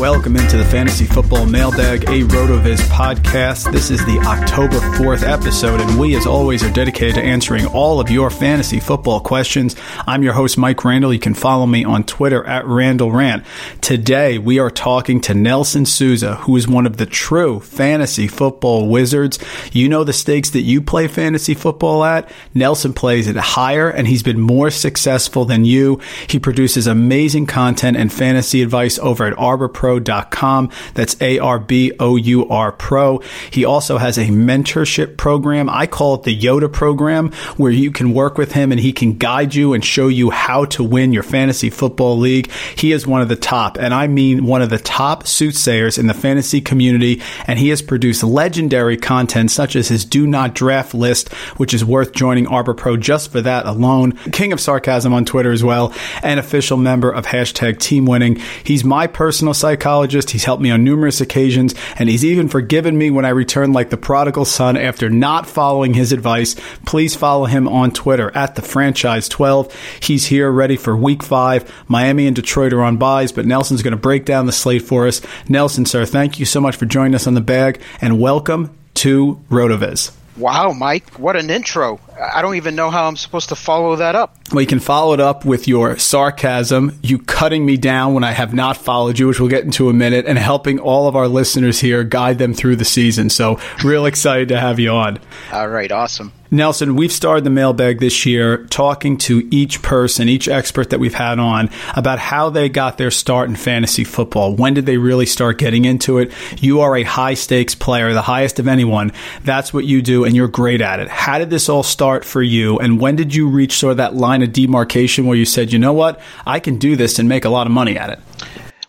Welcome into the Fantasy Football Mailbag, a RotoViz podcast. This is the October 4th episode, and we, as always, are dedicated to answering all of your fantasy football questions. I'm your host, Mike Randall. You can follow me on Twitter at Randall Rant. Today, we are talking to Nelson Sousa, who is one of the true fantasy football wizards. You know the stakes that you play fantasy football at. Nelson plays it higher, and he's been more successful than you. He produces amazing content and fantasy advice over at Arbour Pro arbor.com. That's A R B O U R Pro. He also has a mentorship program. I call it the Yoda program, where you can work with him and he can guide you and show you how to win your fantasy football league. He is one of the top, and I mean one of the top soothsayers in the fantasy community, and he has produced legendary content such as his Do Not Draft list, which is worth joining Arbour Pro just for that alone. King of Sarcasm on Twitter as well, and official member of hashtag Team Winning. He's my personal psychologist psychologist. He's helped me on numerous occasions, and he's even forgiven me when I returned like the prodigal son after not following his advice. Please follow him on Twitter at the franchise 12. He's here ready for week five. Miami and Detroit are on buys, but Nelson's going to break down the slate for us. Nelson, sir, thank you so much for joining us on the bag, and welcome to RotoViz. Wow, Mike, what an intro. I don't even know how I'm supposed to follow that up. Well, you can follow it up with your sarcasm, you cutting me down when I have not followed you, which we'll get into a minute, and helping all of our listeners here guide them through the season. So, real excited to have you on. All right, awesome. Nelson, we've started the mailbag this year talking to each person, each expert that we've had on about how they got their start in fantasy football. When did they really start getting into it? You are a high stakes player, the highest of anyone. That's what you do, and you're great at it. How did this all start for you? And when did you reach sort of that line of demarcation where you said, you know what, I can do this and make a lot of money at it?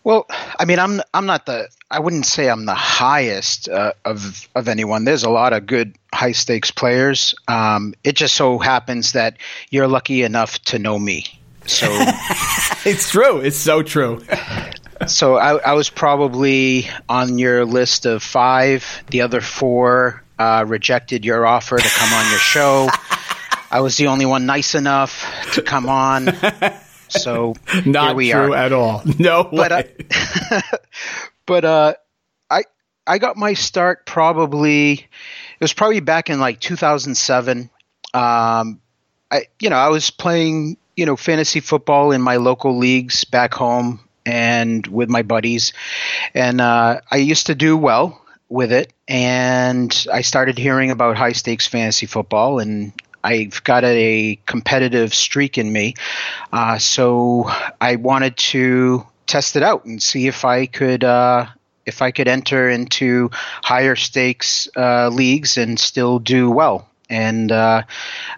Well, I mean, I'm I'm not the I wouldn't say I'm the highest uh, of of anyone. There's a lot of good high stakes players. Um, it just so happens that you're lucky enough to know me. So it's true. It's so true. so I, I, was probably on your list of five. The other four uh, rejected your offer to come on your show. I was the only one nice enough to come on. So not we true are. at all. No but, way. Uh, but uh, I I got my start probably it was probably back in like 2007. Um, I you know I was playing you know fantasy football in my local leagues back home and with my buddies, and uh, I used to do well with it. And I started hearing about high stakes fantasy football, and I've got a competitive streak in me. Uh, so I wanted to test it out and see if I could uh, if I could enter into higher stakes uh, leagues and still do well. And uh,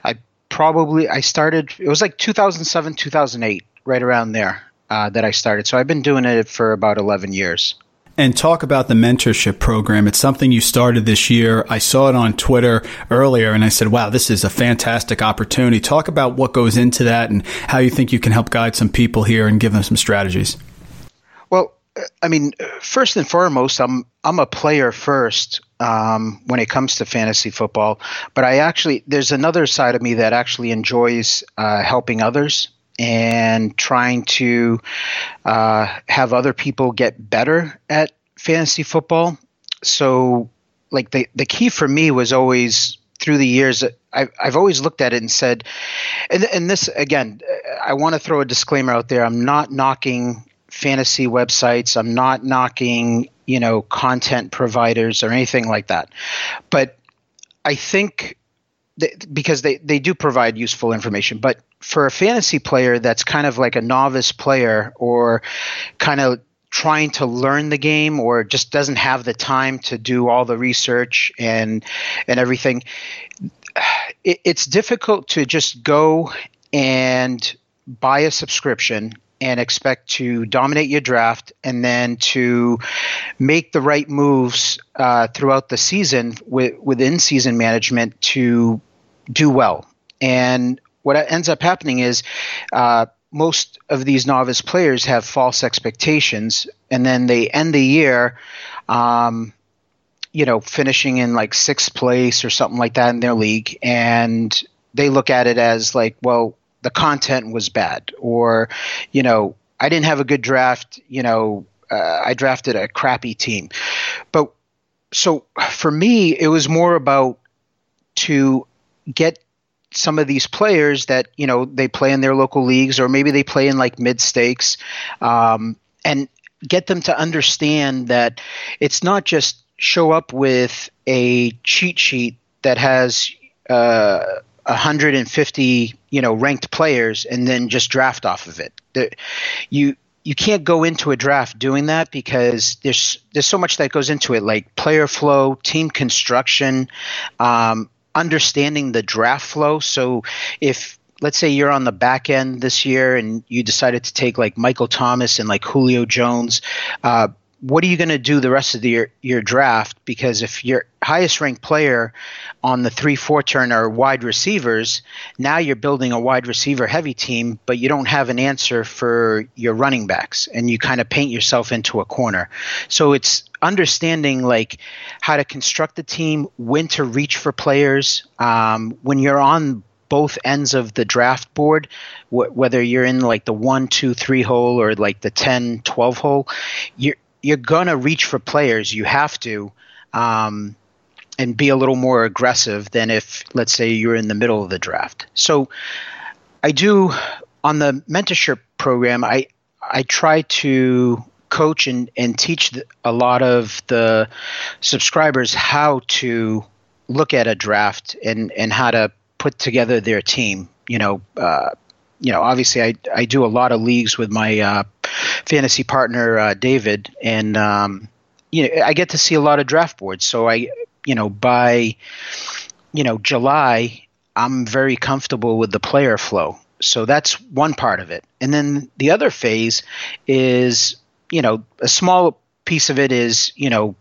I probably I started it was like 2007 2008 right around there uh, that I started. So I've been doing it for about 11 years and talk about the mentorship program. It's something you started this year. I saw it on Twitter earlier and I said, wow, this is a fantastic opportunity. Talk about what goes into that and how you think you can help guide some people here and give them some strategies. Well, I mean, first and foremost, I'm I'm a player first um, when it comes to fantasy football. But I actually there's another side of me that actually enjoys uh, helping others and trying to uh, have other people get better at fantasy football. So, like the the key for me was always through the years. I've I've always looked at it and said, and and this again, I want to throw a disclaimer out there. I'm not knocking fantasy websites. I'm not knocking you know content providers or anything like that, but I think they, because they, they do provide useful information. But for a fantasy player that's kind of like a novice player or kind of trying to learn the game or just doesn't have the time to do all the research and and everything, it, it's difficult to just go and buy a subscription and expect to dominate your draft and then to make the right moves uh, throughout the season with, within season management to do well. And what ends up happening is uh, most of these novice players have false expectations, and then they end the year. Um, you know, finishing in like sixth place or something like that in their league, and they look at it as like, well, the content was bad or you know i didn't have a good draft you know uh, i drafted a crappy team. But so for me it was more about to get some of these players that you know they play in their local leagues or maybe they play in like mid stakes um, and get them to understand that it's not just show up with a cheat sheet that has uh, 150 you know ranked players and then just draft off of it. The, you you can't go into a draft doing that because there's there's so much that goes into it, like player flow, team construction, um, understanding the draft flow. So if let's say you're on the back end this year and you decided to take like Michael Thomas and like Julio Jones, uh, what are you going to do the rest of the, your your draft? Because if your highest ranked player on the three four turn are wide receivers, now you're building a wide receiver heavy team, but you don't have an answer for your running backs, and you kind of paint yourself into a corner. So it's understanding like how to construct the team, when to reach for players, um, when you're on both ends of the draft board wh- whether you're in like the one two three hole or like the 10 12 hole you're you're gonna reach for players. You have to, um, and be a little more aggressive than if, let's say, you're in the middle of the draft. So, I do on the mentorship program. I I try to coach and, and teach a lot of the subscribers how to look at a draft and, and how to put together their team. You know, uh, you know, obviously I, I do a lot of leagues with my uh, fantasy partner uh, David, and um, you know I get to see a lot of draft boards. So I, you know, by you know July, I'm very comfortable with the player flow. So that's one part of it, and then the other phase is you know a small piece of it is you know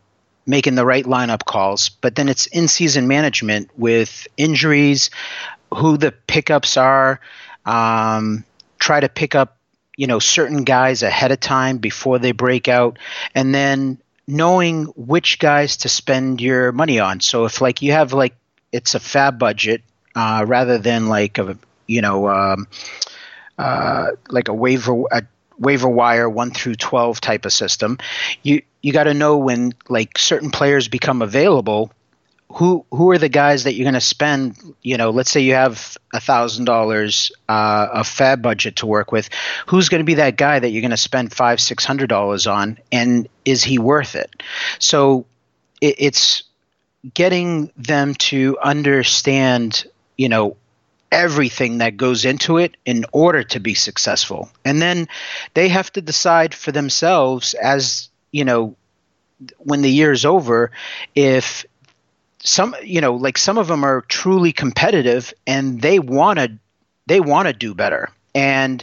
making the right lineup calls, but then it's in season management with injuries, who the pickups are. Um, try to pick up you know certain guys ahead of time before they break out and then knowing which guys to spend your money on. So if like you have like it's a FAAB budget uh, rather than like a you know um, uh, like a waiver a waiver wire 1 through 12 type of system you you got to know when like certain players become available who who are the guys that you're going to spend you know let's say you have a thousand dollars uh, of FAAB budget to work with who's going to be that guy that you're going to spend five six hundred dollars on and is he worth it? So it, it's getting them to understand you know everything that goes into it in order to be successful. And then they have to decide for themselves as you know when the year is over if some you know like some of them are truly competitive and they want to they want to do better. And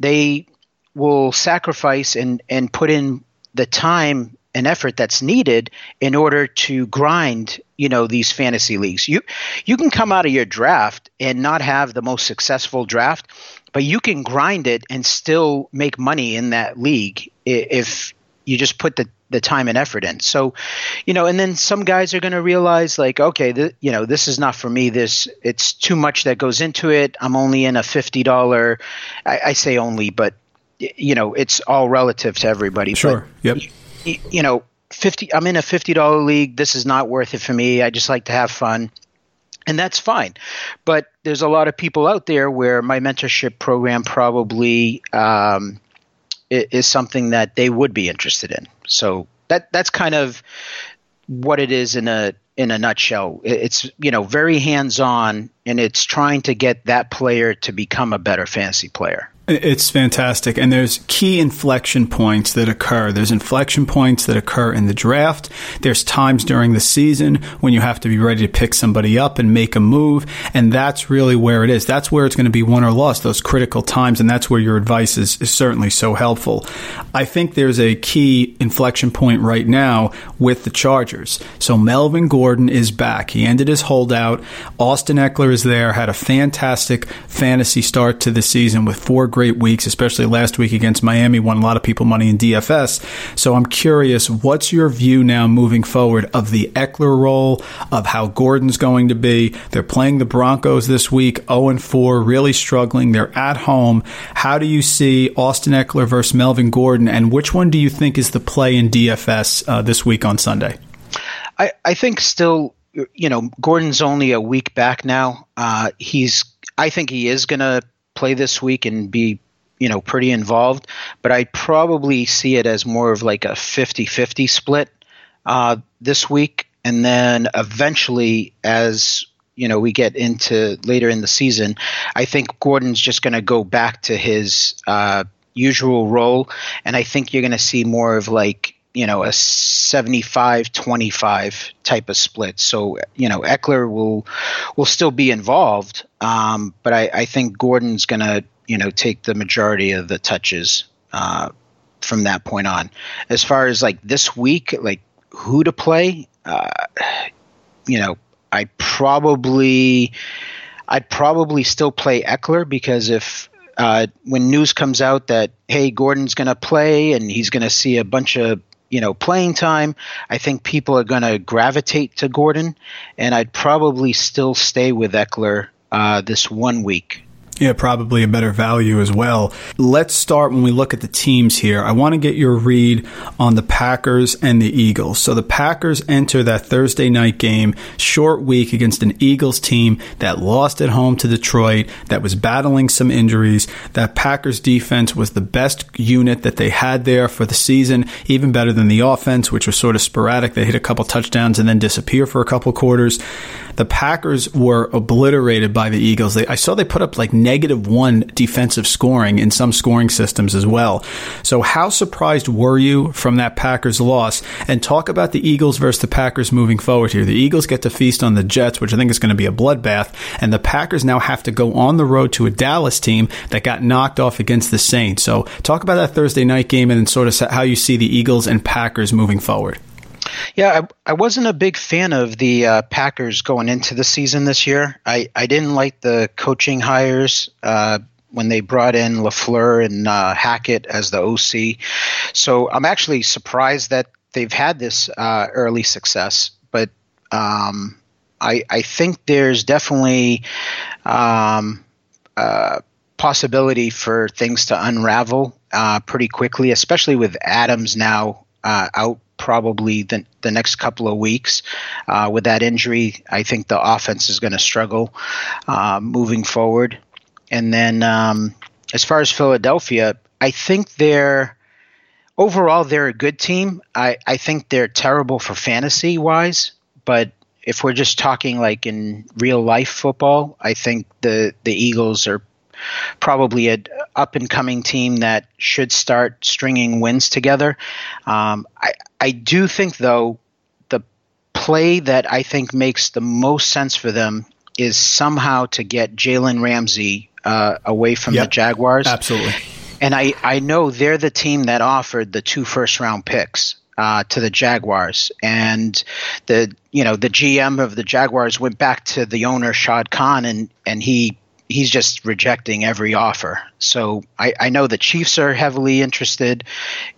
they will sacrifice and and put in the time and effort that's needed in order to grind you know these fantasy leagues. You you can come out of your draft and not have the most successful draft but you can grind it and still make money in that league if you just put the the time and effort in. So, you know, and then some guys are going to realize like, okay, th- you know, this is not for me. This it's too much that goes into it. I'm only in a fifty dollar. I, I, say only, but you know, it's all relative to everybody. Sure. But, yep. You, you know, fifty. I'm in a fifty dollar league. This is not worth it for me. I just like to have fun. And that's fine. But there's a lot of people out there where my mentorship program probably um, is something that they would be interested in. So that that's kind of what it is in a in a nutshell. It's you know very hands on, and it's trying to get that player to become a better fantasy player. It's fantastic. And there's key inflection points that occur. There's inflection points that occur in the draft. There's times during the season when you have to be ready to pick somebody up and make a move. And that's really where it is. That's where it's going to be won or lost, those critical times. And that's where your advice is, is certainly so helpful. I think there's a key inflection point right now with the Chargers. So Melvin Gordon is back. He ended his holdout. Austin Ekeler is there, had a fantastic fantasy start to the season with four great weeks, especially last week against Miami, won a lot of people money in DFS. So I'm curious, what's your view now moving forward of the Ekeler role, of how Gordon's going to be? They're playing the Broncos this week, 0 and 4, really struggling. They're at home. How do you see Austin Ekeler versus Melvin Gordon, and which one do you think is the play in DFS uh, this week on Sunday? I, I think still, you know, Gordon's only a week back now. Uh, he's, I think he is going to play this week and be you know pretty involved but i probably see it as more of like a 50-50 split uh, this week. And then eventually as you know we get into later in the season i think gordon's just going to go back to his uh, usual role. And i think you're going to see more of like you know a 75 25 type of split. So you know Ekeler will will still be involved um, but I, I think gordon's going to you know take the majority of the touches uh, from that point on. As far as like this week like who to play uh, you know i probably i'd probably still play Ekeler because if uh, when news comes out that hey Gordon's going to play and he's going to see a bunch of you know playing time. I think people are going to gravitate to gordon and i'd probably still stay with ekeler uh, this one week yeah, probably a better value as well. Let's start when we look at the teams here. I want to get your read on the Packers and the Eagles. So the Packers enter that Thursday night game, short week against an Eagles team that lost at home to Detroit, that was battling some injuries. That Packers defense was the best unit that they had there for the season, even better than the offense, which was sort of sporadic. They hit a couple touchdowns and then disappear for a couple quarters the Packers were obliterated by the Eagles. They, I saw they put up like negative one defensive scoring in some scoring systems as well. So, how surprised were you from that Packers loss? And talk about the Eagles versus the Packers moving forward here. The Eagles get to feast on the Jets, which I think is going to be a bloodbath, and the Packers now have to go on the road to a Dallas team that got knocked off against the Saints. So, talk about that Thursday night game and sort of how you see the Eagles and Packers moving forward. Yeah, I, I wasn't a big fan of the uh, Packers going into the season this year. I, I didn't like the coaching hires uh, when they brought in LaFleur and uh, Hackett as the OC. So I'm actually surprised that they've had this uh, early success. But um, I, I think there's definitely um, possibility for things to unravel uh, pretty quickly, especially with Adams now uh, out probably the, the next couple of weeks. Uh, with that injury, I think the offense is going to struggle uh, moving forward. And then um, as far as Philadelphia, I think they're overall they're a good team. I, I think they're terrible for fantasy wise, but if we're just talking like in real life football, I think the the Eagles are probably a up and coming team that should start stringing wins together. Um, I I do think though the play that I think makes the most sense for them is somehow to get Jalen Ramsey uh, away from yep, the Jaguars. Absolutely. And I, I know they're the team that offered the two first round picks. Uh, to the Jaguars, and the you know the GM of the Jaguars went back to the owner Shad Khan, and and he he's just rejecting every offer. So I, I know the Chiefs are heavily interested,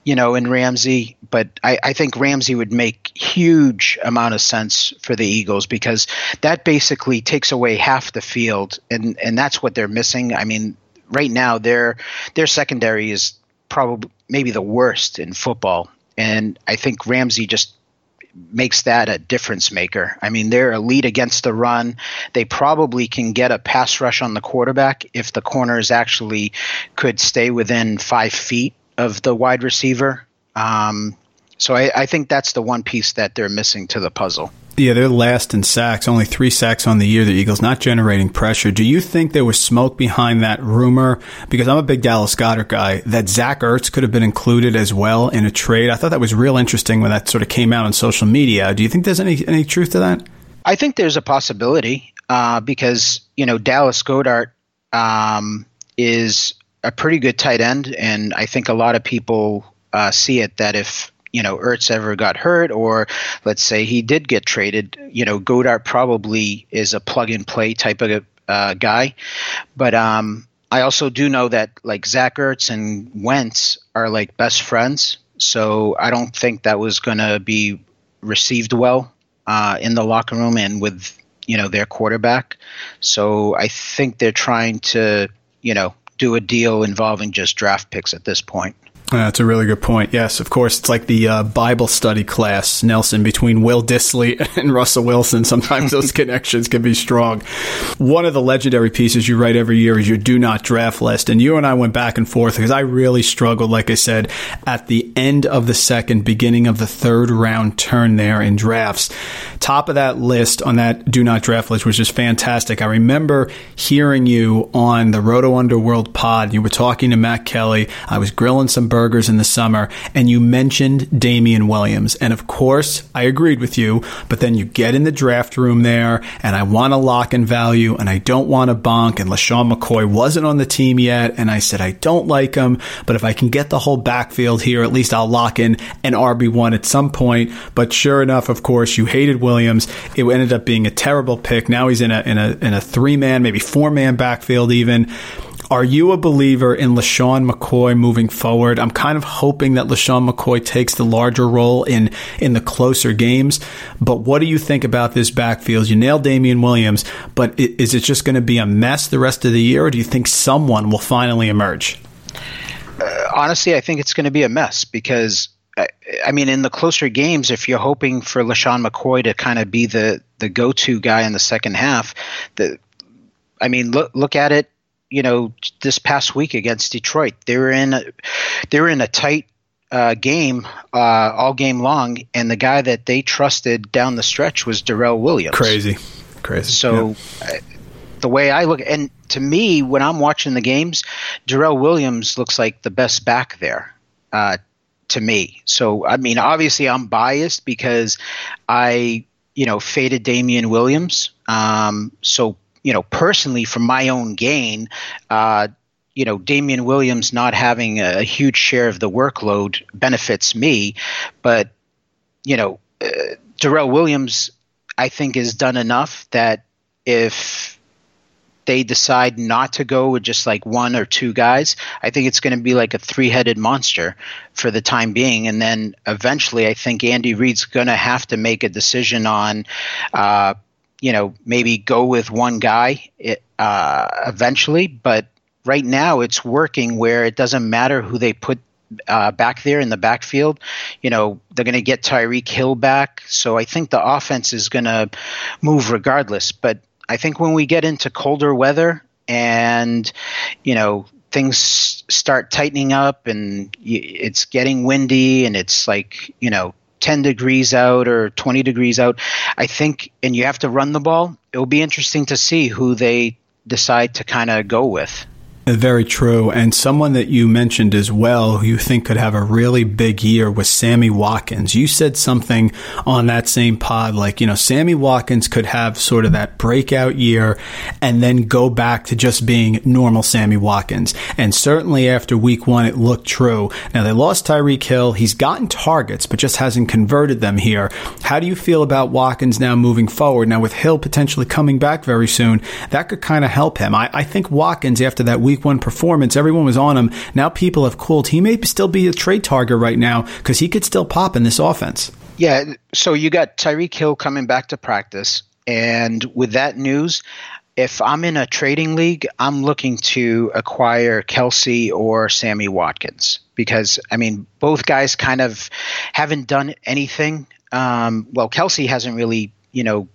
you know, in Ramsey, but I, I think Ramsey would make huge amount of sense for the Eagles because that basically takes away half the field, and and that's what they're missing. I mean, right now their their secondary is probably maybe the worst in football, and I think Ramsey just makes that a difference maker. I mean, they're elite against the run. They probably can get a pass rush on the quarterback if the corners actually could stay within five feet of the wide receiver. Um, so I, I, think that's the one piece that they're missing to the puzzle. Yeah, they're last in sacks, only three sacks on the year, the Eagles, not generating pressure. Do you think there was smoke behind that rumor? Because I'm a big Dallas Goedert guy, that Zach Ertz could have been included as well in a trade. I thought that was real interesting when that sort of came out on social media. Do you think there's any, any truth to that? I think there's a possibility uh, because, you know, Dallas Goedert um, is a pretty good tight end, and I think a lot of people uh, see it that if you know Ertz ever got hurt, or let's say he did get traded, you know Goedert probably is a plug and play type of uh, guy. But um, I also do know that like Zach Ertz and Wentz are like best friends, so I don't think that was going to be received well uh, in the locker room and with you know their quarterback. So I think they're trying to you know do a deal involving just draft picks at this point. That's a really good point. Yes, of course, it's like the uh, Bible study class, Nelson, between Will Disley and Russell Wilson. Sometimes those connections can be strong. One of the legendary pieces you write every year is your do not draft list. And you and I went back and forth because I really struggled, like I said, at the end of the second, beginning of the third round turn there in drafts. Top of that list on that do not draft list was just fantastic. I remember hearing you on the Roto Underworld pod. You were talking to Matt Kelly. I was grilling some burgers burgers in the summer, and you mentioned Damien Williams. And of course, I agreed with you, but then you get in the draft room there, and I want to lock in value, and I don't want to bonk, and LeSean McCoy wasn't on the team yet, and I said, I don't like him, but if I can get the whole backfield here, at least I'll lock in an RB1 at some point. But sure enough, of course, you hated Williams. It ended up being a terrible pick. Now he's in a, in a, in a three man, maybe four man backfield even. Are you a believer in LeSean McCoy moving forward? I'm kind of hoping that LeSean McCoy takes the larger role in, in the closer games. But what do you think about this backfield? You nailed Damien Williams, but is it just going to be a mess the rest of the year, or do you think someone will finally emerge? Uh, honestly, I think it's going to be a mess because I mean, in the closer games, if you're hoping for LeSean McCoy to kind of be the the go to guy in the second half, the I mean, look look at it you know, this past week against Detroit, they were in a, they were in a tight uh, game uh, all game long, and the guy that they trusted down the stretch was Darrel Williams. Crazy, crazy. So, yeah. uh, the way I look, and to me, when I'm watching the games, Darrel Williams looks like the best back there. Uh, to me, so I mean, obviously, I'm biased because I, you know, faded Damien Williams. Um, so you know, personally, for my own gain, uh, you know, Damien Williams not having a, huge share of the workload benefits me, but you know, uh, Darrel Williams, I think, has done enough that if they decide not to go with just like one or two guys, I think it's going to be like a three-headed monster for the time being, and then eventually, I think Andy Reid's going to have to make a decision on. Uh, you know, maybe go with one guy uh, eventually. But right now, it's working where it doesn't matter who they put uh, back there in the backfield. You know, they're going to get Tyreek Hill back. So I think the offense is going to move regardless. But I think when we get into colder weather and, you know, things start tightening up and it's getting windy and it's like, you know, 10 degrees out or 20 degrees out. I think, and you have to run the ball, it will be interesting to see who they decide to kind of go with. Very true. And someone that you mentioned as well, who you think could have a really big year was Sammy Watkins. You said something on that same pod, like, you know, Sammy Watkins could have sort of that breakout year and then go back to just being normal Sammy Watkins. And certainly after week one, it looked true. Now they lost Tyreek Hill. He's gotten targets, but just hasn't converted them here. How do you feel about Watkins now moving forward? Now with Hill potentially coming back very soon, that could kind of help him. I, I think Watkins after that week week one performance. Everyone was on him. Now people have cooled. He may still be a trade target right now because he could still pop in this offense. Yeah. So you got Tyreek Hill coming back to practice. And with that news, if I'm in a trading league, I'm looking to acquire Kelce or Sammy Watkins because, I mean, both guys kind of haven't done anything. Um, well, Kelce hasn't really, you know,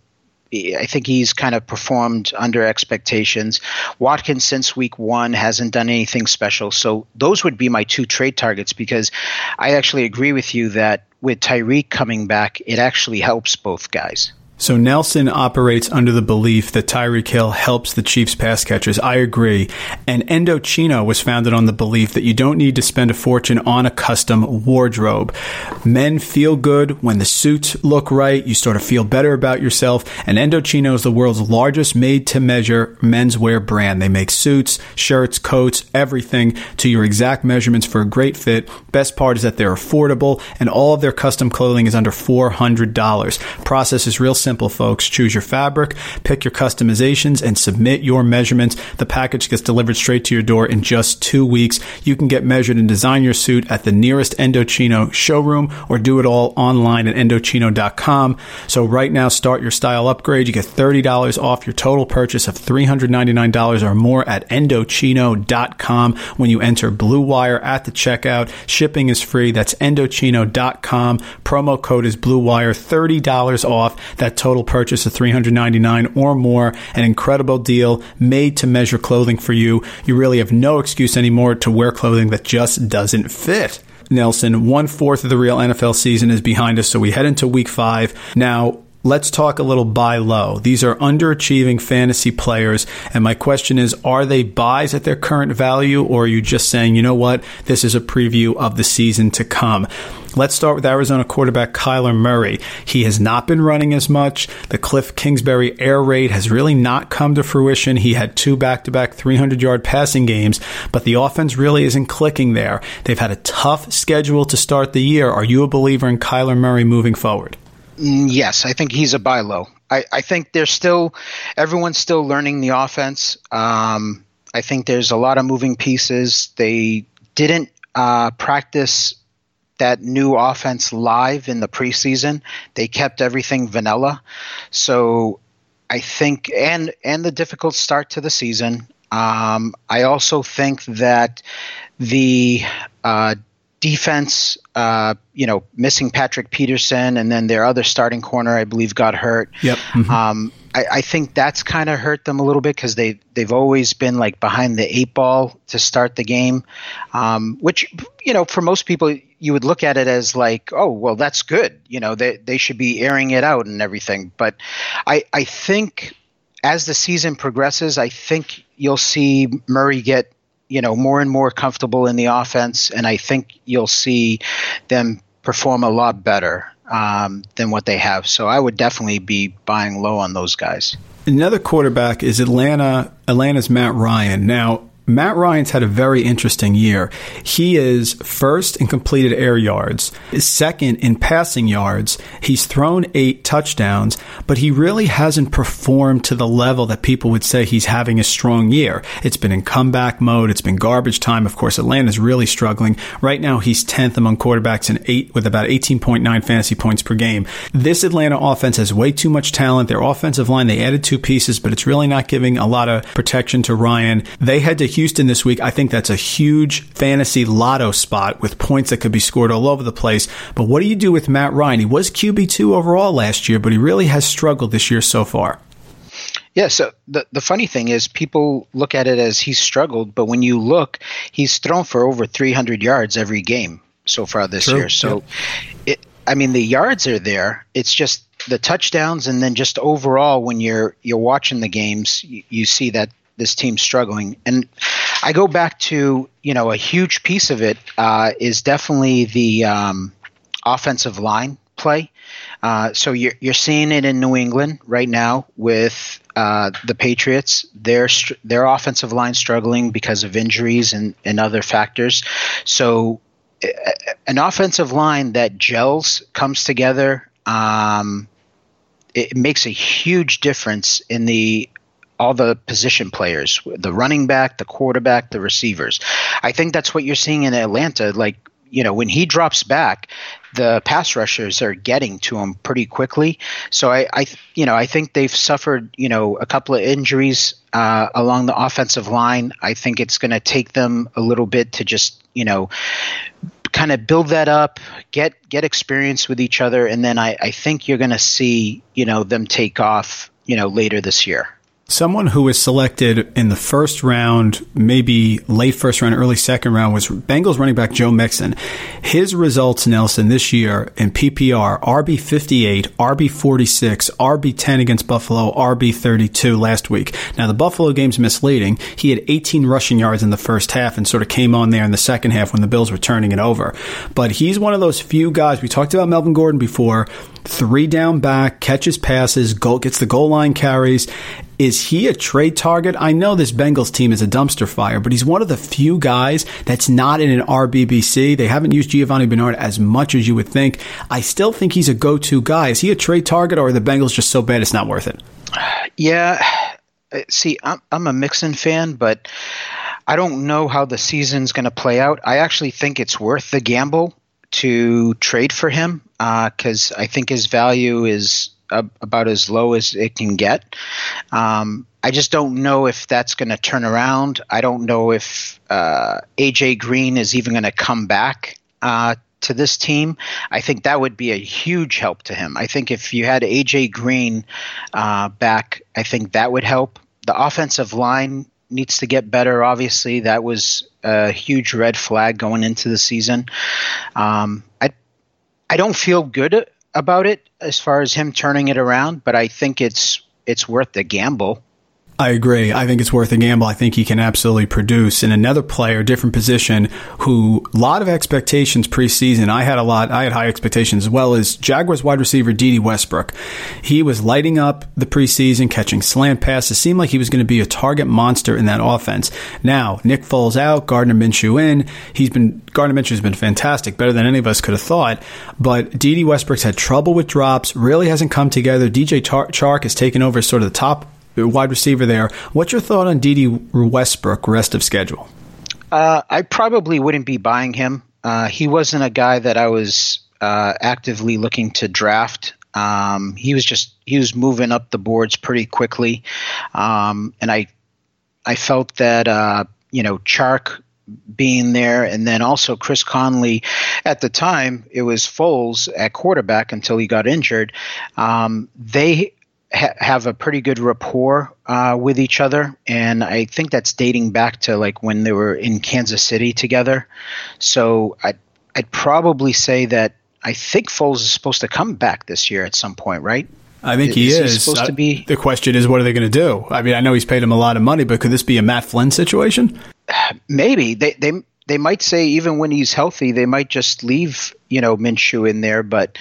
I think he's kind of performed under expectations. Watkins, since week one, hasn't done anything special. So those would be my two trade targets because I actually agree with you that with Tyreek coming back, it actually helps both guys. So Nelson operates under the belief that Tyreek Hill helps the Chiefs pass catchers. I agree. And Indochino was founded on the belief that you don't need to spend a fortune on a custom wardrobe. Men feel good when the suits look right. You sort of feel better about yourself. And Indochino is the world's largest made to measure menswear brand. They make suits, shirts, coats, everything to your exact measurements for a great fit. Best part is that they're affordable and all of their custom clothing is under $400. Process is real simple, folks. Choose your fabric, pick your customizations, and submit your measurements. The package gets delivered straight to your door in just two weeks. You can get measured and design your suit at the nearest Indochino showroom or do it all online at Indochino.com. So right now, start your style upgrade. You get $30 off your total purchase of $399 or more at Indochino.com when you enter Blue Wire at the checkout. Shipping is free. That's Indochino.com. Promo code is Blue Wire. $30 off total purchase of 399 or more. An incredible deal made to measure clothing for you. You really have no excuse anymore to wear clothing that just doesn't fit. Nelson, one fourth of the real NFL season is behind us, so we head into week five. Now, let's talk a little buy low. These are underachieving fantasy players. And my question is, are they buys at their current value or are you just saying, you know what, this is a preview of the season to come? Let's start with Arizona quarterback Kyler Murray. He has not been running as much. The Cliff Kingsbury air raid has really not come to fruition. He had two back to back 300 yard passing games, but the offense really isn't clicking there. They've had a tough schedule to start the year. Are you a believer in Kyler Murray moving forward? Mm, yes, I think he's a buy low. I, I think there's still everyone's still learning the offense. Um, I think there's a lot of moving pieces. They didn't uh, practice that new offense live in the preseason. They kept everything vanilla. So I think and and the difficult start to the season. Um, I also think that the uh, defense, uh, you know, missing Patrick Peterson and then their other starting corner, I believe, got hurt. Yep. Mm-hmm. Um, I, I, think that's kind of hurt them a little bit because they they've always been like behind the eight ball to start the game, um, which you know for most people you would look at it as like oh well that's good you know they they should be airing it out and everything. But I I think as the season progresses I think you'll see Murray get you know more and more comfortable in the offense, and I think you'll see them perform a lot better um, than what they have. So I would definitely be buying low on those guys. Another quarterback is Atlanta. Atlanta's Matt Ryan. Now Matt Ryan's had a very interesting year. He is first in completed air yards, second in passing yards. He's thrown eight touchdowns, but he really hasn't performed to the level that people would say he's having a strong year. It's been in comeback mode. It's been garbage time. Of course, Atlanta's really struggling. Right now, he's 10th among quarterbacks in eight with about 18.9 fantasy points per game. This Atlanta offense has way too much talent. Their offensive line, they added two pieces, but it's really not giving a lot of protection to Ryan. They had to Houston this week, I think that's a huge fantasy lotto spot with points that could be scored all over the place. But what do you do with Matt Ryan? He was QB2 overall last year, but he really has struggled this year so far. Yeah, so the the funny thing is people look at it as he's struggled, but when you look, he's thrown for over 300 yards every game so far this True. year. So it I mean the yards are there. It's just the touchdowns and then just overall when you're you're watching the games, you, you see that this team's struggling. And I go back to you know a huge piece of it uh, is definitely the um, offensive line play. Uh, so you're you're seeing it in New England right now with uh, the Patriots. Their their offensive line struggling because of injuries and, and other factors. So an offensive line that gels comes together. Um, it makes a huge difference in the all the position players, the running back, the quarterback, the receivers. I think that's what you're seeing in Atlanta. Like, you know, when he drops back, the pass rushers are getting to him pretty quickly. So I, I you know, I think they've suffered, you know, a couple of injuries uh, along the offensive line. I think it's going to take them a little bit to just, you know, kind of build that up, get get experience with each other, and then I, I think you're going to see, you know, them take off, you know, later this year. Someone who was selected in the first round, maybe late first round, early second round, was Bengals running back Joe Mixon. His results, Nelson, this year in PPR RB 58, RB 46, RB 10 against Buffalo, RB 32 last week. Now, the Buffalo game's misleading. He had 18 rushing yards in the first half and sort of came on there in the second half when the Bills were turning it over. But he's one of those few guys. We talked about Melvin Gordon before three down back, catches passes, goal, gets the goal line carries. Is he a trade target? I know this Bengals team is a dumpster fire, but he's one of the few guys that's not in an RBBC. They haven't used Giovani Bernard as much as you would think. I still think he's a go to guy. Is he a trade target or are the Bengals just so bad it's not worth it? Yeah. Uh, see, I'm, I'm a Mixon fan, but I don't know how the season's going to play out. I actually think it's worth the gamble to trade for him because uh, I think his value is about as low as it can get. Um, I just don't know if that's going to turn around. I don't know if uh, AJ Green is even going to come back uh, to this team. I think that would be a huge help to him. I think if you had AJ Green uh, back, I think that would help. The offensive line needs to get better. Obviously, that was a huge red flag going into the season. Um, I I don't feel good about it as far as him turning it around, but I think it's it's worth the gamble. I agree. I think it's worth a gamble. I think he can absolutely produce. And another player, different position, who a lot of expectations preseason. I had a lot. I had high expectations as well as Jaguars wide receiver Dede Westbrook. He was lighting up the preseason, catching slant passes. It Seemed like he was going to be a target monster in that offense. Now Nick Foles out, Gardner Minshew in. He's been Gardner Minshew has been fantastic, better than any of us could have thought. But Dede Westbrook's had trouble with drops. Really hasn't come together. DJ Chark has taken over sort of the top wide receiver there. What's your thought on Dede Westbrook rest of schedule? Uh, I probably wouldn't be buying him. Uh, he wasn't a guy that I was uh, actively looking to draft. Um, he was just he was moving up the boards pretty quickly, um, and I I felt that uh, you know Chark being there, and then also Chris Conley. At the time, it was Foles at quarterback until he got injured. Um, they ha- have a pretty good rapport uh, with each other, and I think that's dating back to like when they were in Kansas City together. So I'd, I'd probably say that I think Foles is supposed to come back this year at some point, right? I think he is. is. He supposed to be. The question is, what are they going to do? I mean, I know he's paid him a lot of money, but could this be a Matt Flynn situation? Maybe they they they might say even when he's healthy, they might just leave you know Minshew in there, but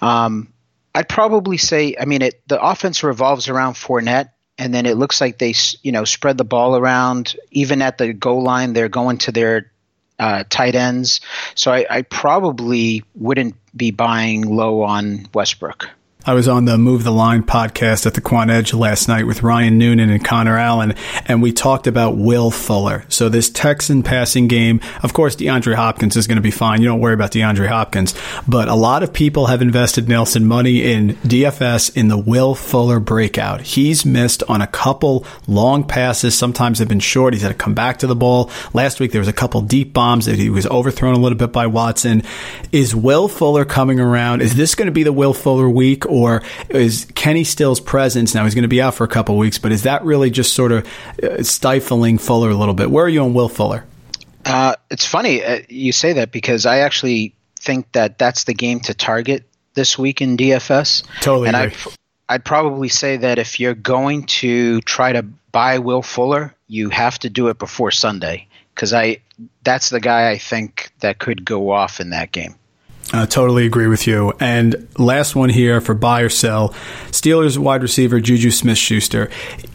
um, I'd probably say, I mean, it, the offense revolves around Fournette, and then it looks like they, you know, spread the ball around. Even at the goal line, they're going to their uh, tight ends. So I, I probably wouldn't be buying low on Westbrook. I was on the Move the Line podcast at the Quant Edge last night with Ryan Noonan and Connor Allen, and we talked about Will Fuller. So this Texan passing game, of course, DeAndre Hopkins is going to be fine. You don't worry about DeAndre Hopkins, but a lot of people have invested Nelson money in DFS in the Will Fuller breakout. He's missed on a couple long passes. Sometimes they've been short. He's had to come back to the ball. Last week there was a couple deep bombs that he was overthrown a little bit by Watson. Is Will Fuller coming around? Is this going to be the Will Fuller week? Or is Kenny Stills' presence now? He's going to be out for a couple weeks, but is that really just sort of uh, stifling Fuller a little bit? Where are you on Will Fuller? Uh, it's funny uh, you say that because I actually think that that's the game to target this week in DFS. Totally. And I'd, I'd probably say that if you're going to try to buy Will Fuller, you have to do it before Sunday because I that's the guy I think that could go off in that game. I totally agree with you. And last one here for buy or sell Steelers wide receiver Juju Smith Schuster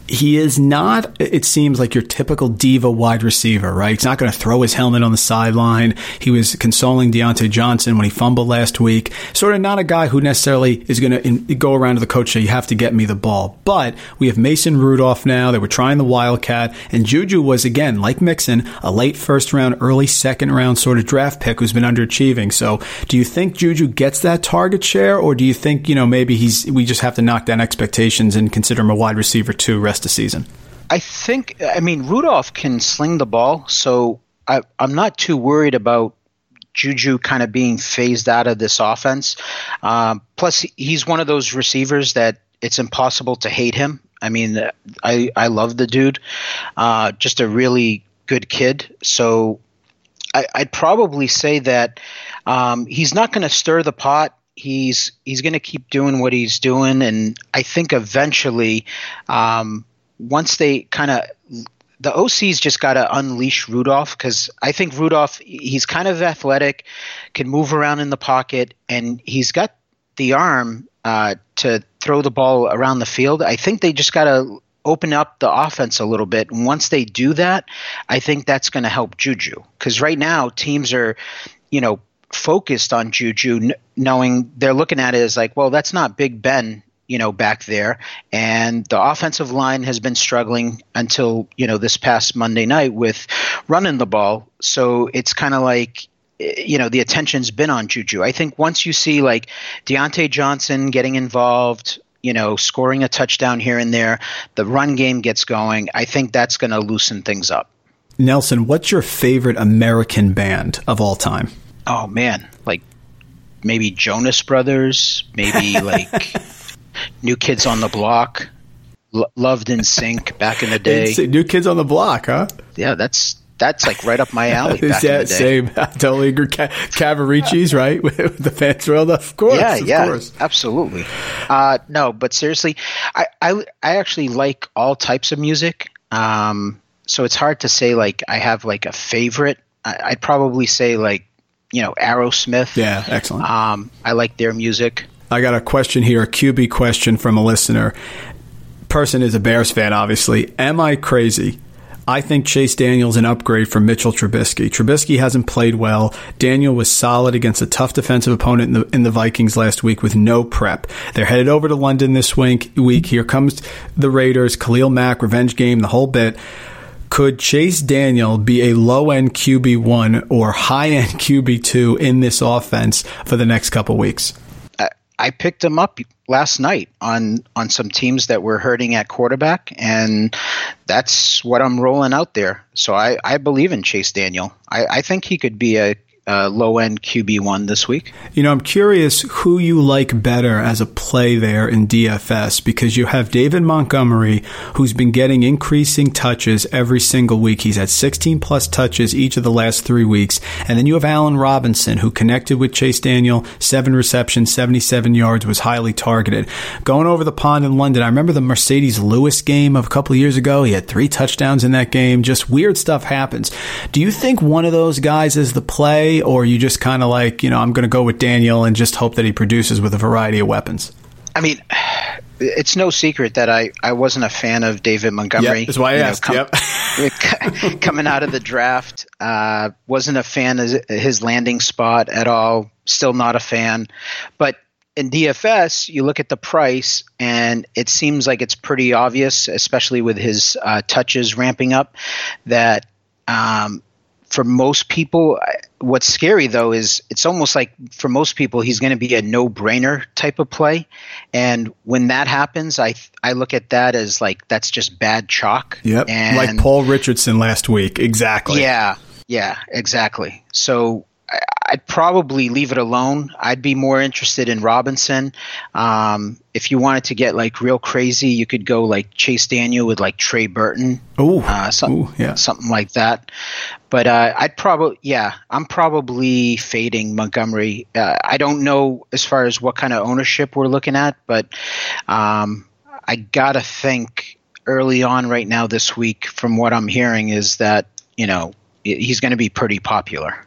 he is not, it seems like your typical diva wide receiver, right? He's not going to throw his helmet on the sideline. He was consoling Diontae Johnson when he fumbled last week. Sort of not a guy who necessarily is going to go around to the coach say, you have to get me the ball. But we have Mason Rudolph now. They were trying the Wildcat. And Juju was, again, like Mixon, a late first round, early second round sort of draft pick who's been underachieving. So do you think Juju gets that target share? Or do you think, you know, maybe he's, we just have to knock down expectations and consider him a wide receiver too? Rest of season? I think, I mean, Rudolph can sling the ball, so I, I'm not too worried about Juju kind of being phased out of this offense. Um, plus, he's one of those receivers that it's impossible to hate him. I mean, I I love the dude. Uh, just a really good kid. So I, would probably say that um, he's not going to stir the pot. He's he's going to keep doing what he's doing, and I think eventually, um, once they kind of the OC's just got to unleash Rudolph because I think Rudolph he's kind of athletic, can move around in the pocket, and he's got the arm uh, to throw the ball around the field. I think they just got to open up the offense a little bit. And once they do that, I think that's going to help Juju because right now teams are, you know, focused on Juju, knowing they're looking at it as like, well, that's not Big Ben you know back there and the offensive line has been struggling until you know this past monday night with running the ball so it's kind of like eh, you know the attention's been on juju i think once you see like Diontae johnson getting involved you know, scoring a touchdown here and there, the run game gets going, I think that's going to loosen things up. Nelson, what's your favorite American band of all time? Oh man, like maybe Jonas Brothers, maybe like New Kids on the Block, L- Loved Sync back in the day. New Kids on the Block, huh? Yeah, that's that's like right up my alley. Back yeah, in the day. same. I totally agree. Cavaricci's right with the fans. Of course, yeah, of yeah, course. absolutely. Uh, no, but seriously, I, I I actually like all types of music. Um, so it's hard to say like I have like a favorite. I, I'd probably say like you know Aerosmith. Yeah, excellent. Um, I like their music. I got a question here, a QB question from a listener. Person is a Bears fan, obviously. Am I crazy I think Chase Daniel's an upgrade from Mitchell Trubisky. Trubisky hasn't played well. Daniel was solid against a tough defensive opponent in the, in the Vikings last week with no prep. They're headed over to London this week. week. Here comes the Raiders, Khalil Mack, revenge game, the whole bit. Could Chase Daniel be a low end QB1 or high end QB2 in this offense for the next couple weeks? I picked him up last night on on some teams that were hurting at quarterback, and that's what I'm rolling out there. So I, I believe in Chase Daniel. I, I think he could be a uh, low end QB one this week. You know, I'm curious who you like better as a play there in DFS because you have David Montgomery, who's been getting increasing touches every single week. He's had 16 plus touches each of the last three weeks. And then you have Allen Robinson, who connected with Chase Daniel, seven receptions, 77 yards, was highly targeted. Going over the pond in London, I remember the Marcedes Lewis game of a couple of years ago. He had three touchdowns in that game. Just weird stuff happens. Do you think one of those guys is the play? Or you just kind of like, you know, I'm going to go with Daniel and just hope that he produces with a variety of weapons? I mean, it's no secret that I, I wasn't a fan of David Montgomery. Yep, that's why I asked. Know, com- yep. coming out of the draft, uh, wasn't a fan of his landing spot at all. Still not a fan. But in DFS, you look at the price, and it seems like it's pretty obvious, especially with his uh, touches ramping up, that um, for most people, what's scary though is it's almost like for most people he's going to be a no-brainer type of play, and when that happens, I I look at that as like that's just bad chalk. Yep, and like Paul Richardson last week, exactly. Yeah, yeah, exactly. So I'd probably leave it alone. I'd be more interested in Robinson. Um, if you wanted to get like real crazy, you could go like Chase Daniel with like Trey Burton. Oh, uh, something, yeah. something like that. But uh, I'd probably, yeah, I'm probably fading Montgomery. Uh, I don't know as far as what kind of ownership we're looking at, but um, I gotta think early on right now this week, from what I'm hearing, is that you know he's going to be pretty popular.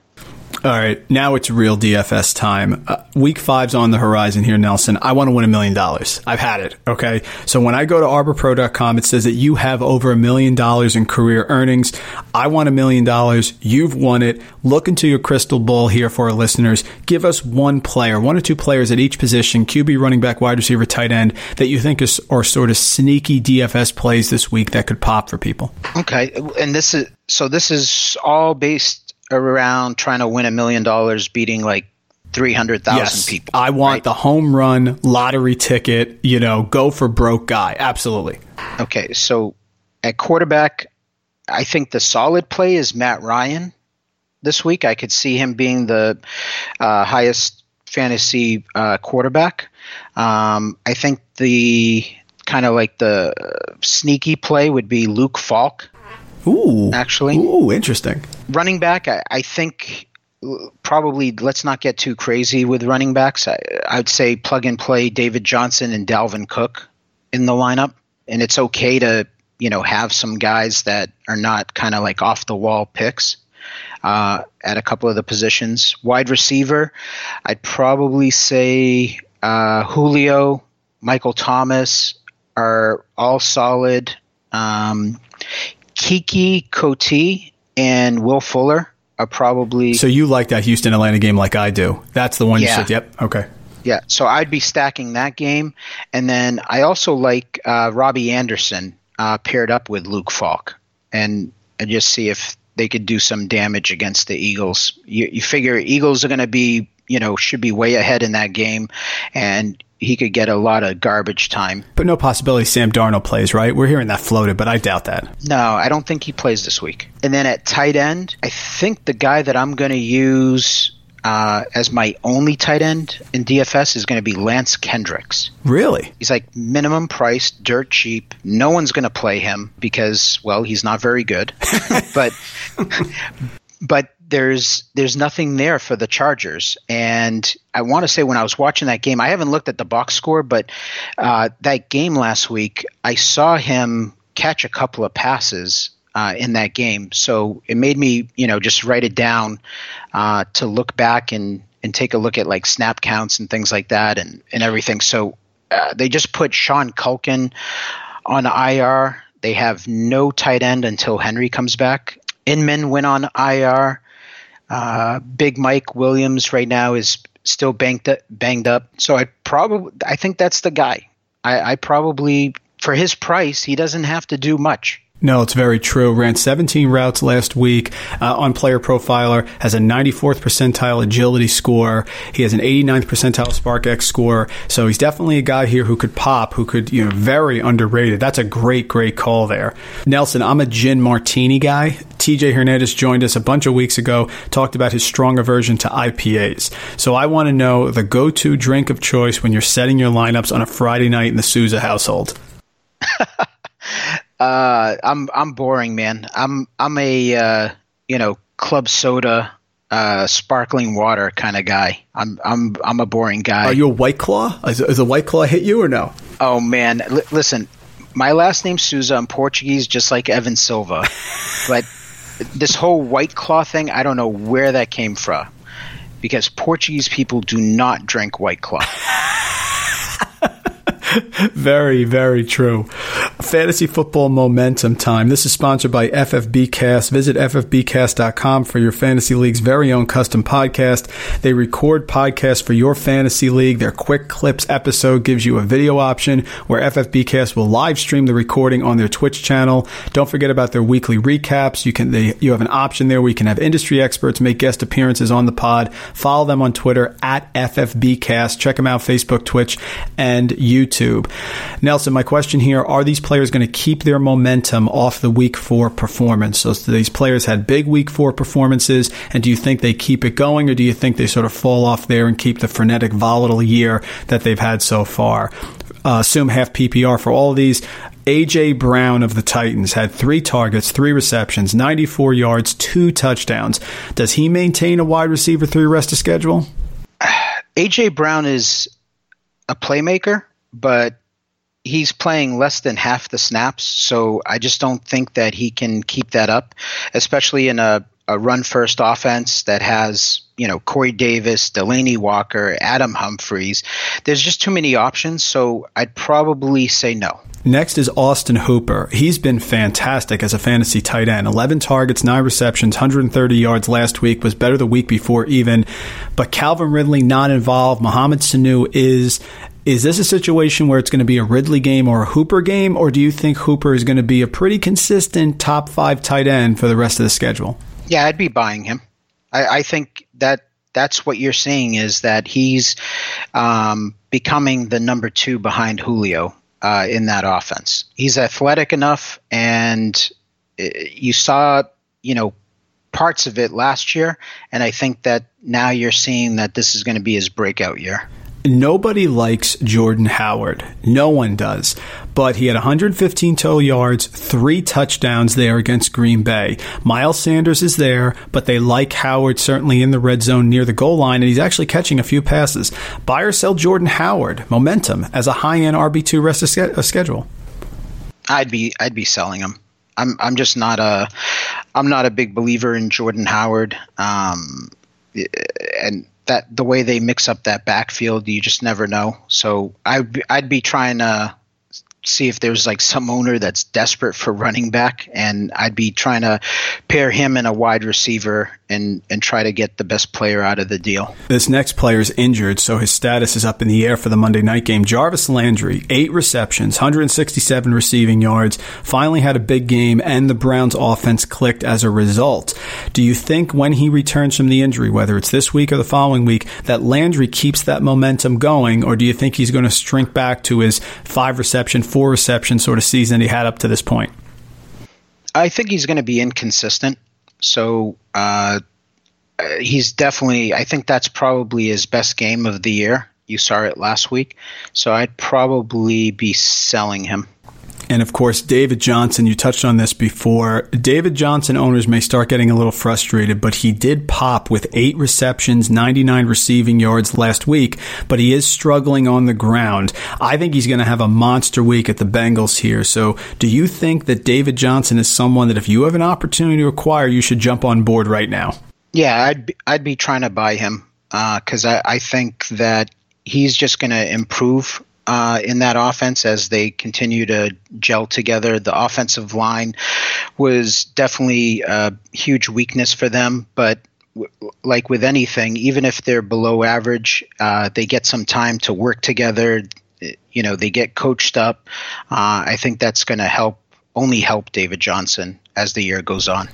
All right, now it's real DFS time. Uh, week five's on the horizon here, Nelson. I want to win a million dollars. I've had it. Okay, so when I go to ArborPro.com, it says that you have over a million dollars in career earnings. I want a million dollars. You've won it. Look into your crystal ball here for our listeners. Give us one player, one or two players at each position, QB, running back, wide receiver, tight end, that you think is, are sort of sneaky DFS plays this week that could pop for people. Okay, and this is so. This is all based around trying to win a million dollars beating like 300,000 yes, people. I want right? the home run lottery ticket, you know, go for broke guy. Absolutely. Okay, so at quarterback, I think the solid play is Matt Ryan this week. I could see him being the uh, highest fantasy uh, quarterback. Um, I think the kind of like the sneaky play would be Luke Falk. Ooh, actually. Ooh, interesting. Running back, I, I think probably let's not get too crazy with running backs. I, I'd say plug and play David Johnson and Dalvin Cook in the lineup, and it's okay to you know have some guys that are not kind of like off the wall picks uh, at a couple of the positions. Wide receiver, I'd probably say uh, Julio, Michael Thomas are all solid. Um, Keke Coutee and Will Fuller are probably. So you like that Houston Atlanta game like I do? That's the one you Yeah. said. Yep. Okay. Yeah, so I'd be stacking that game, and then I also like uh, Robbie Anderson uh, paired up with Luke Falk, and and just see if they could do some damage against the Eagles. You, you figure Eagles are going to be, you know, should be way ahead in that game, and he could get a lot of garbage time. But no possibility Sam Darnold plays, right? We're hearing that floated, but I doubt that. No, I don't think he plays this week. And then at tight end, I think the guy that I'm going to use uh, as my only tight end in DFS is going to be Lance Kendricks. Really? He's like minimum price, dirt cheap. No one's going to play him because, well, he's not very good. but, but there's there's nothing there for the Chargers. And I want to say when I was watching that game, I haven't looked at the box score, but uh, that game last week, I saw him catch a couple of passes. Uh, in that game, so it made me, you know, just write it down uh, to look back and and take a look at like snap counts and things like that and and everything. So uh, they just put Sean Culkin on IR. They have no tight end until Henry comes back. Inman went on IR. Uh, Big Mike Williams right now is still banged up, banged up. So I probably I think that's the guy. I, I probably for his price he doesn't have to do much. No, it's very true. Ran 17 routes last week uh, on Player Profiler. Has a 94th percentile agility score. He has an 89th percentile SPARQ-x score. So he's definitely a guy here who could pop, who could, you know, very underrated. That's a great, great call there. Nelson, I'm a gin martini guy. TJ Hernandez joined us a bunch of weeks ago, talked about his strong aversion to IPAs. So I want to know the go-to drink of choice when you're setting your lineups on a Friday night in the Sousa household. Uh, I'm I'm boring, man. I'm I'm a uh, you know club soda, uh, sparkling water kind of guy. I'm I'm I'm a boring guy. Are you a White Claw? Is, is a White Claw hit you or no? Oh man, L- listen, my last name's Sousa. I'm Portuguese, just like Evan Silva. but this whole white claw thing, I don't know where that came from, because Portuguese people do not drink white claw. Very, very true. Fantasy football momentum time. This is sponsored by FFBcast. Visit ffbcast.com for your fantasy league's very own custom podcast. They record podcasts for your fantasy league. Their quick clips episode gives you a video option where FFBcast will live stream the recording on their Twitch channel. Don't forget about their weekly recaps. You can they, you have an option there where you can have industry experts make guest appearances on the pod. Follow them on Twitter at FFBcast. Check them out Facebook, Twitch, and YouTube. Nelson, my question here: Are these players going to keep their momentum off the Week Four performance? So these players had big Week Four performances, and do you think they keep it going, or do you think they sort of fall off there and keep the frenetic, volatile year that they've had so far? Uh, assume half PPR for all of these. AJ Brown of the Titans had three targets, three receptions, 94 yards, two touchdowns. Does he maintain a wide receiver three rest of schedule? AJ Brown is a playmaker, but he's playing less than half the snaps, so I just don't think that he can keep that up, especially in a, a run first offense that has, you know, Corey Davis, Delanie Walker, Adam Humphries. There's just too many options, so I'd probably say no. Next is Austin Hooper. He's been fantastic as a fantasy tight end. 11 targets, 9 receptions, 130 yards last week, was better the week before even. But Calvin Ridley not involved. Mohamed Sanu is. Is this a situation where it's going to be a Ridley game or a Hooper game, or do you think Hooper is going to be a pretty consistent top five tight end for the rest of the schedule? Yeah, I'd be buying him. I, I think that that's what you're seeing is that he's um, becoming the number two behind Julio uh, in that offense. He's athletic enough, and uh, you saw, you know, parts of it last year, and I think that now you're seeing that this is going to be his breakout year. Nobody likes Jordan Howard. No one does. But he had 115 total yards, three touchdowns there against Green Bay. Miles Sanders is there, but they like Howard certainly in the red zone near the goal line, and he's actually catching a few passes. Buy or sell Jordan Howard, momentum, as a high end RB2 rest of schedule. I'd be I'd be selling him. I'm I'm just not a I'm not a big believer in Jordan Howard. Um, and that the way they mix up that backfield, you just never know. So I I'd be trying to see if there's like some owner that's desperate for running back, and I'd be trying to pair him and a wide receiver and and try to get the best player out of the deal. This next player is injured, so his status is up in the air for the Monday night game. Jarvis Landry, eight receptions, 167 receiving yards, finally had a big game, and the Browns' offense clicked as a result. Do you think when he returns from the injury, whether it's this week or the following week, that Landry keeps that momentum going, or do you think he's going to shrink back to his five reception, four reception sort of season he had up to this point? I think he's going to be inconsistent. So uh, he's definitely. I think that's probably his best game of the year. You saw it last week, so I'd probably be selling him. And of course, David Johnson, you touched on this before. David Johnson owners may start getting a little frustrated, but he did pop with eight receptions, 99 receiving yards last week, but he is struggling on the ground. I think he's going to have a monster week at the Bengals here. So do you think that David Johnson is someone that if you have an opportunity to acquire, you should jump on board right now? Yeah, I'd be, I'd be trying to buy him because uh, I, I think that he's just going to improve uh, in that offense as they continue to gel together. The offensive line was definitely a huge weakness for them, but like with anything, even if they're below average, uh, they get some time to work together. You know, they get coached up. Uh, I think that's going to help, only help David Johnson as the year goes on.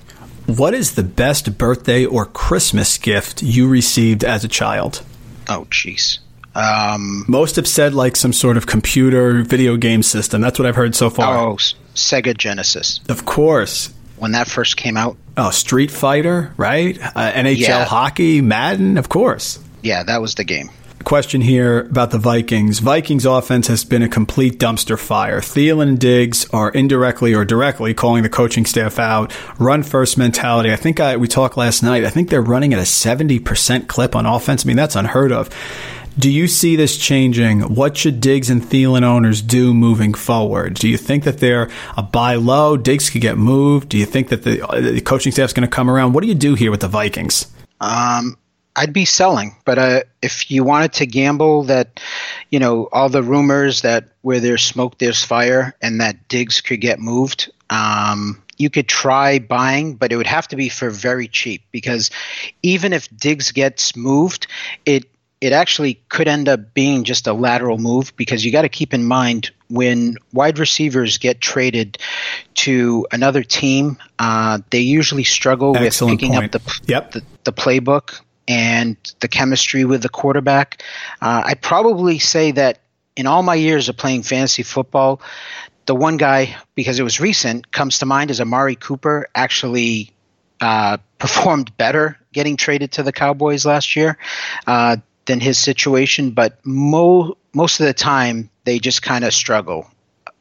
What is the best birthday or Christmas gift you received as a child? Oh, jeez. Um, Most have said like some sort of computer video game system. That's what I've heard so far. Oh, Sega Genesis. Of course. When that first came out. Oh, Street Fighter, right? Uh, NHL yeah. hockey, Madden, of course. Yeah, that was the game. Question here about the Vikings. Vikings offense has been a complete dumpster fire. Thielen and Diggs are indirectly or directly calling the coaching staff out. Run first mentality. I think I, we talked last night. I think they're running at a 70% clip on offense. I mean, that's unheard of. Do you see this changing? What should Diggs and Thielen owners do moving forward? Do you think that they're a buy low? Diggs could get moved. Do you think that the, the coaching staff's going to come around? What do you do here with the Vikings? Um, I'd be selling, but uh, if you wanted to gamble that, you know, all the rumors that where there's smoke, there's fire, and that Diggs could get moved, um, you could try buying, but it would have to be for very cheap because even if Diggs gets moved, it it actually could end up being just a lateral move because you got to keep in mind when wide receivers get traded to another team, uh, they usually struggle Excellent with picking point. up the, yep. the, the playbook and the chemistry with the quarterback. Uh, I probably say that in all my years of playing fantasy football, the one guy because it was recent comes to mind is Amari Cooper actually uh, performed better getting traded to the Cowboys last year. Uh, than his situation, but mo- most of the time they just kind of struggle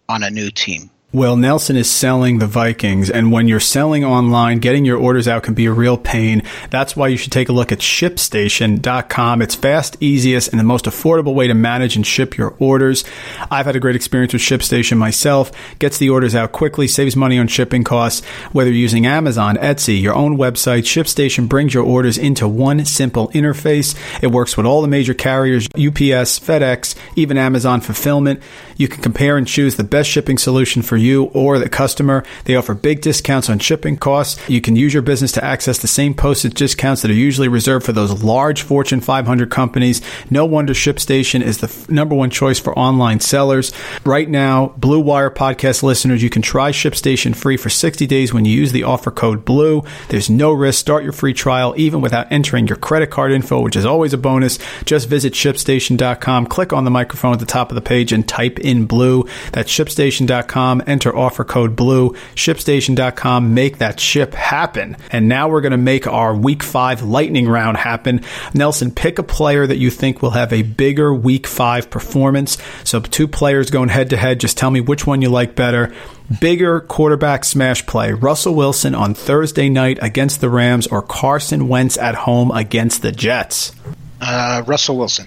on a new team. Well, Nelson is selling the Vikings, and when you're selling online, getting your orders out can be a real pain. That's why you should take a look at ShipStation.com. It's fast, easiest, and the most affordable way to manage and ship your orders. I've had a great experience with ShipStation myself. Gets the orders out quickly, saves money on shipping costs. Whether you're using Amazon, Etsy, your own website, ShipStation brings your orders into one simple interface. It works with all the major carriers, UPS, FedEx, even Amazon Fulfillment. You can compare and choose the best shipping solution for you or the customer. They offer big discounts on shipping costs. You can use your business to access the same postage discounts that are usually reserved for those large Fortune 500 companies. No wonder ShipStation is the f- number one choice for online sellers. Right now, Blue Wire podcast listeners, you can try ShipStation free for 60 days when you use the offer code BLUE. There's no risk. Start your free trial even without entering your credit card info, which is always a bonus. Just visit ShipStation.com, click on the microphone at the top of the page, and type in BLUE. That's ShipStation.com enter offer code BLUE, shipstation.com, make that ship happen. And now we're going to make our week five lightning round happen. Nelson, pick a player that you think will have a bigger week five performance. So two players going head to head. Just tell me which one you like better bigger quarterback smash play Russell Wilson on Thursday night against the Rams or Carson Wentz at home against the Jets? Uh, Russell Wilson.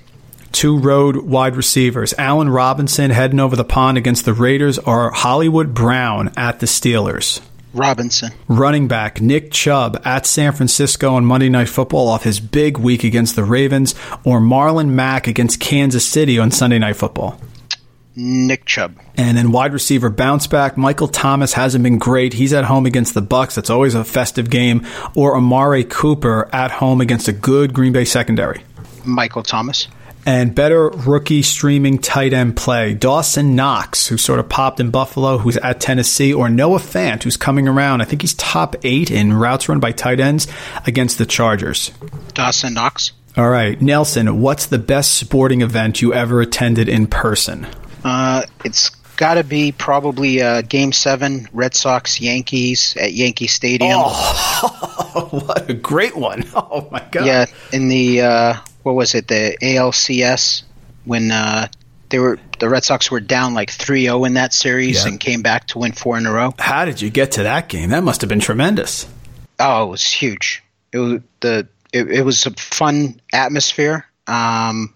Two road wide receivers Allen Robinson heading over the pond against the Raiders or Hollywood Brown at the Steelers? Robinson. Running back Nick Chubb at San Francisco on Monday Night Football off his big week against the Ravens, or Marlon Mack against Kansas City on Sunday Night Football? Nick Chubb. And then wide receiver bounce back. Michael Thomas hasn't been great. He's at home against the Bucs. That's always a festive game. Or Amari Cooper at home against a good Green Bay secondary. Michael Thomas. And better rookie streaming tight end play. Dawson Knox, who sort of popped in Buffalo, who's at Tennessee, or Noah Fant, who's coming around. I think he's top eight in routes run by tight ends against the Chargers. Dawson Knox. All right. Nelson, what's the best sporting event you ever attended in person? Uh, it's got to be probably uh, Game Seven, Red Sox Yankees at Yankee Stadium. Oh, what a great one! Oh my god! Yeah, in the uh, what was it, the ALCS when uh, they were the Red Sox were down like 3-0 in that series yeah. and came back to win four in a row. How did you get to that game? That must have been tremendous. Oh, it was huge. It was the it, it was a fun atmosphere. Um,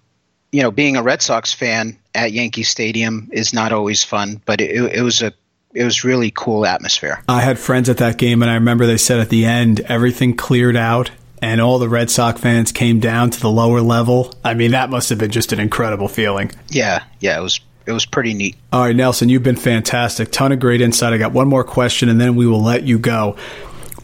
you know, being a Red Sox fan at Yankee Stadium is not always fun, but it, it was a it was really cool atmosphere. I had friends at that game, and I remember they said at the end everything cleared out, and all the Red Sox fans came down to the lower level. I mean, that must have been just an incredible feeling. Yeah, yeah, it was it was pretty neat. All right, Nelson, you've been fantastic. Ton of great insight. I got one more question, and then we will let you go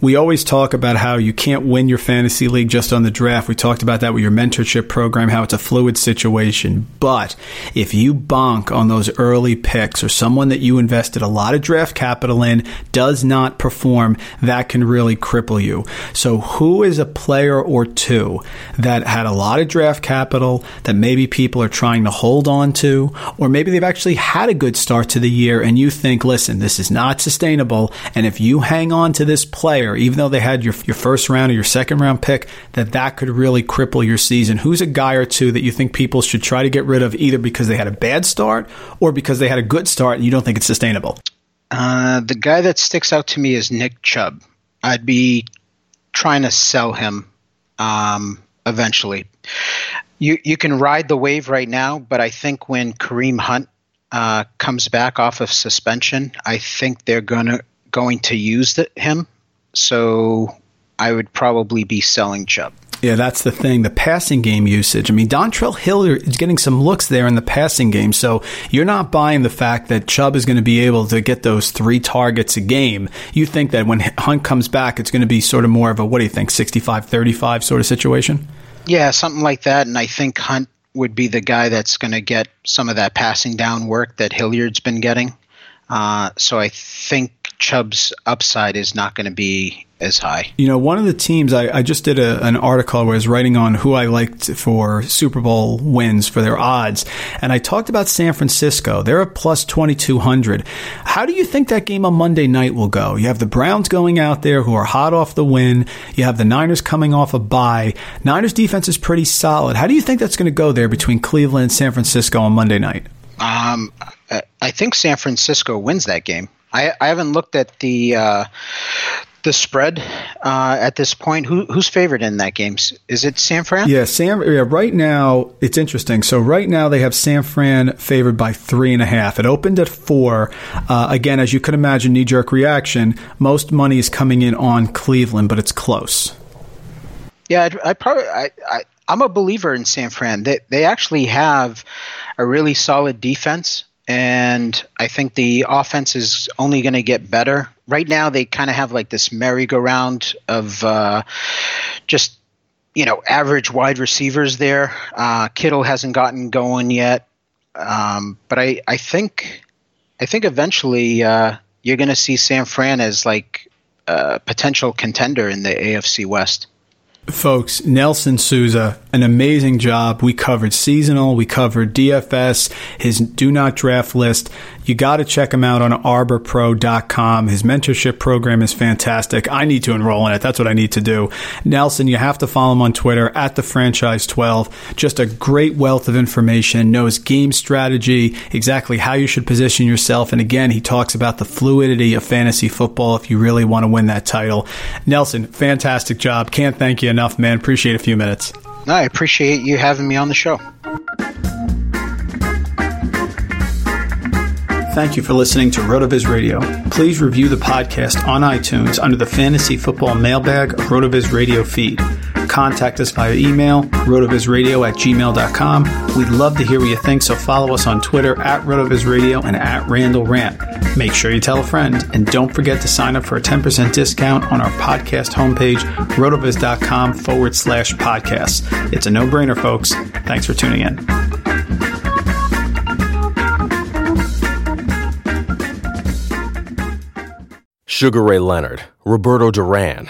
we always talk about how you can't win your fantasy league just on the draft. We talked about that with your mentorship program, how it's a fluid situation. But if you bonk on those early picks or someone that you invested a lot of draft capital in does not perform, that can really cripple you. So, who is a player or two that had a lot of draft capital that maybe people are trying to hold on to, or maybe they've actually had a good start to the year and you think, listen, this is not sustainable. And if you hang on to this player, even though they had your, your first round or your second round pick, that that could really cripple your season. Who's a guy or two that you think people should try to get rid of either because they had a bad start or because they had a good start and you don't think it's sustainable? Uh, the guy that sticks out to me is Nick Chubb. I'd be trying to sell him um, eventually. You you can ride the wave right now, but I think when Kareem Hunt uh, comes back off of suspension, I think they're gonna going to use the, him so I would probably be selling Chubb. Yeah, that's the thing. The passing game usage. I mean, Dontrell Hill is getting some looks there in the passing game. So you're not buying the fact that Chubb is going to be able to get those three targets a game. You think that when Hunt comes back, it's going to be sort of more of a, what do you think, 65 35 sort of situation? Yeah, something like that. And I think Hunt would be the guy that's going to get some of that passing down work that Hilliard's been getting. Uh, so I think Chubb's upside is not going to be as high. You know, one of the teams I, I just did a, an article where I was writing on who I liked for Super Bowl wins for their odds, and I talked about San Francisco. They're a plus twenty two hundred. How do you think that game on Monday night will go? You have the Browns going out there who are hot off the win. You have the Niners coming off a bye. Niners defense is pretty solid. How do you think that's going to go there between Cleveland and San Francisco on Monday night? Um, I think San Francisco wins that game. I, I haven't looked at the uh, the spread uh, at this point. Who, who's favored in that game? Is it San Fran? Yeah, San. Yeah, right now it's interesting. So right now they have San Fran favored by three and a half. It opened at four. Uh, again, as you could imagine, knee jerk reaction. Most money is coming in on Cleveland, but it's close. Yeah, I, I probably I, I I'm a believer in San Fran. They they actually have a really solid defense and I think the offense is only going to get better. Right now, they kind of have like this merry-go-round of uh, just you know average wide receivers there. Uh, Kittle hasn't gotten going yet, um, but I I think I think eventually uh, you're going to see San Fran as like a potential contender in the AFC West. Folks, Nelson Sousa, an amazing job. We covered seasonal, we covered DFS, his do not draft list. You got to check him out on arborpro.com. His mentorship program is fantastic. I need to enroll in it. That's what I need to do. Nelson, you have to follow him on Twitter at the franchise 12. Just a great wealth of information, knows game strategy, exactly how you should position yourself. And again, he talks about the fluidity of fantasy football if you really want to win that title. Nelson, fantastic job. Can't thank you enough, man. Appreciate a few minutes. I appreciate you having me on the show. Thank you for listening to RotoViz Radio. Please review the podcast on iTunes under the Fantasy Football Mailbag RotoViz Radio feed. Contact us via email, rotovizradio at gmail.com. We'd love to hear what you think, so follow us on Twitter at RotoVizRadio and at Randall Rant. Make sure you tell a friend, and don't forget to sign up for a 10% discount on our podcast homepage, rotoviz.com forward slash podcasts. It's a no brainer, folks. Thanks for tuning in. Sugar Ray Leonard, Roberto Duran,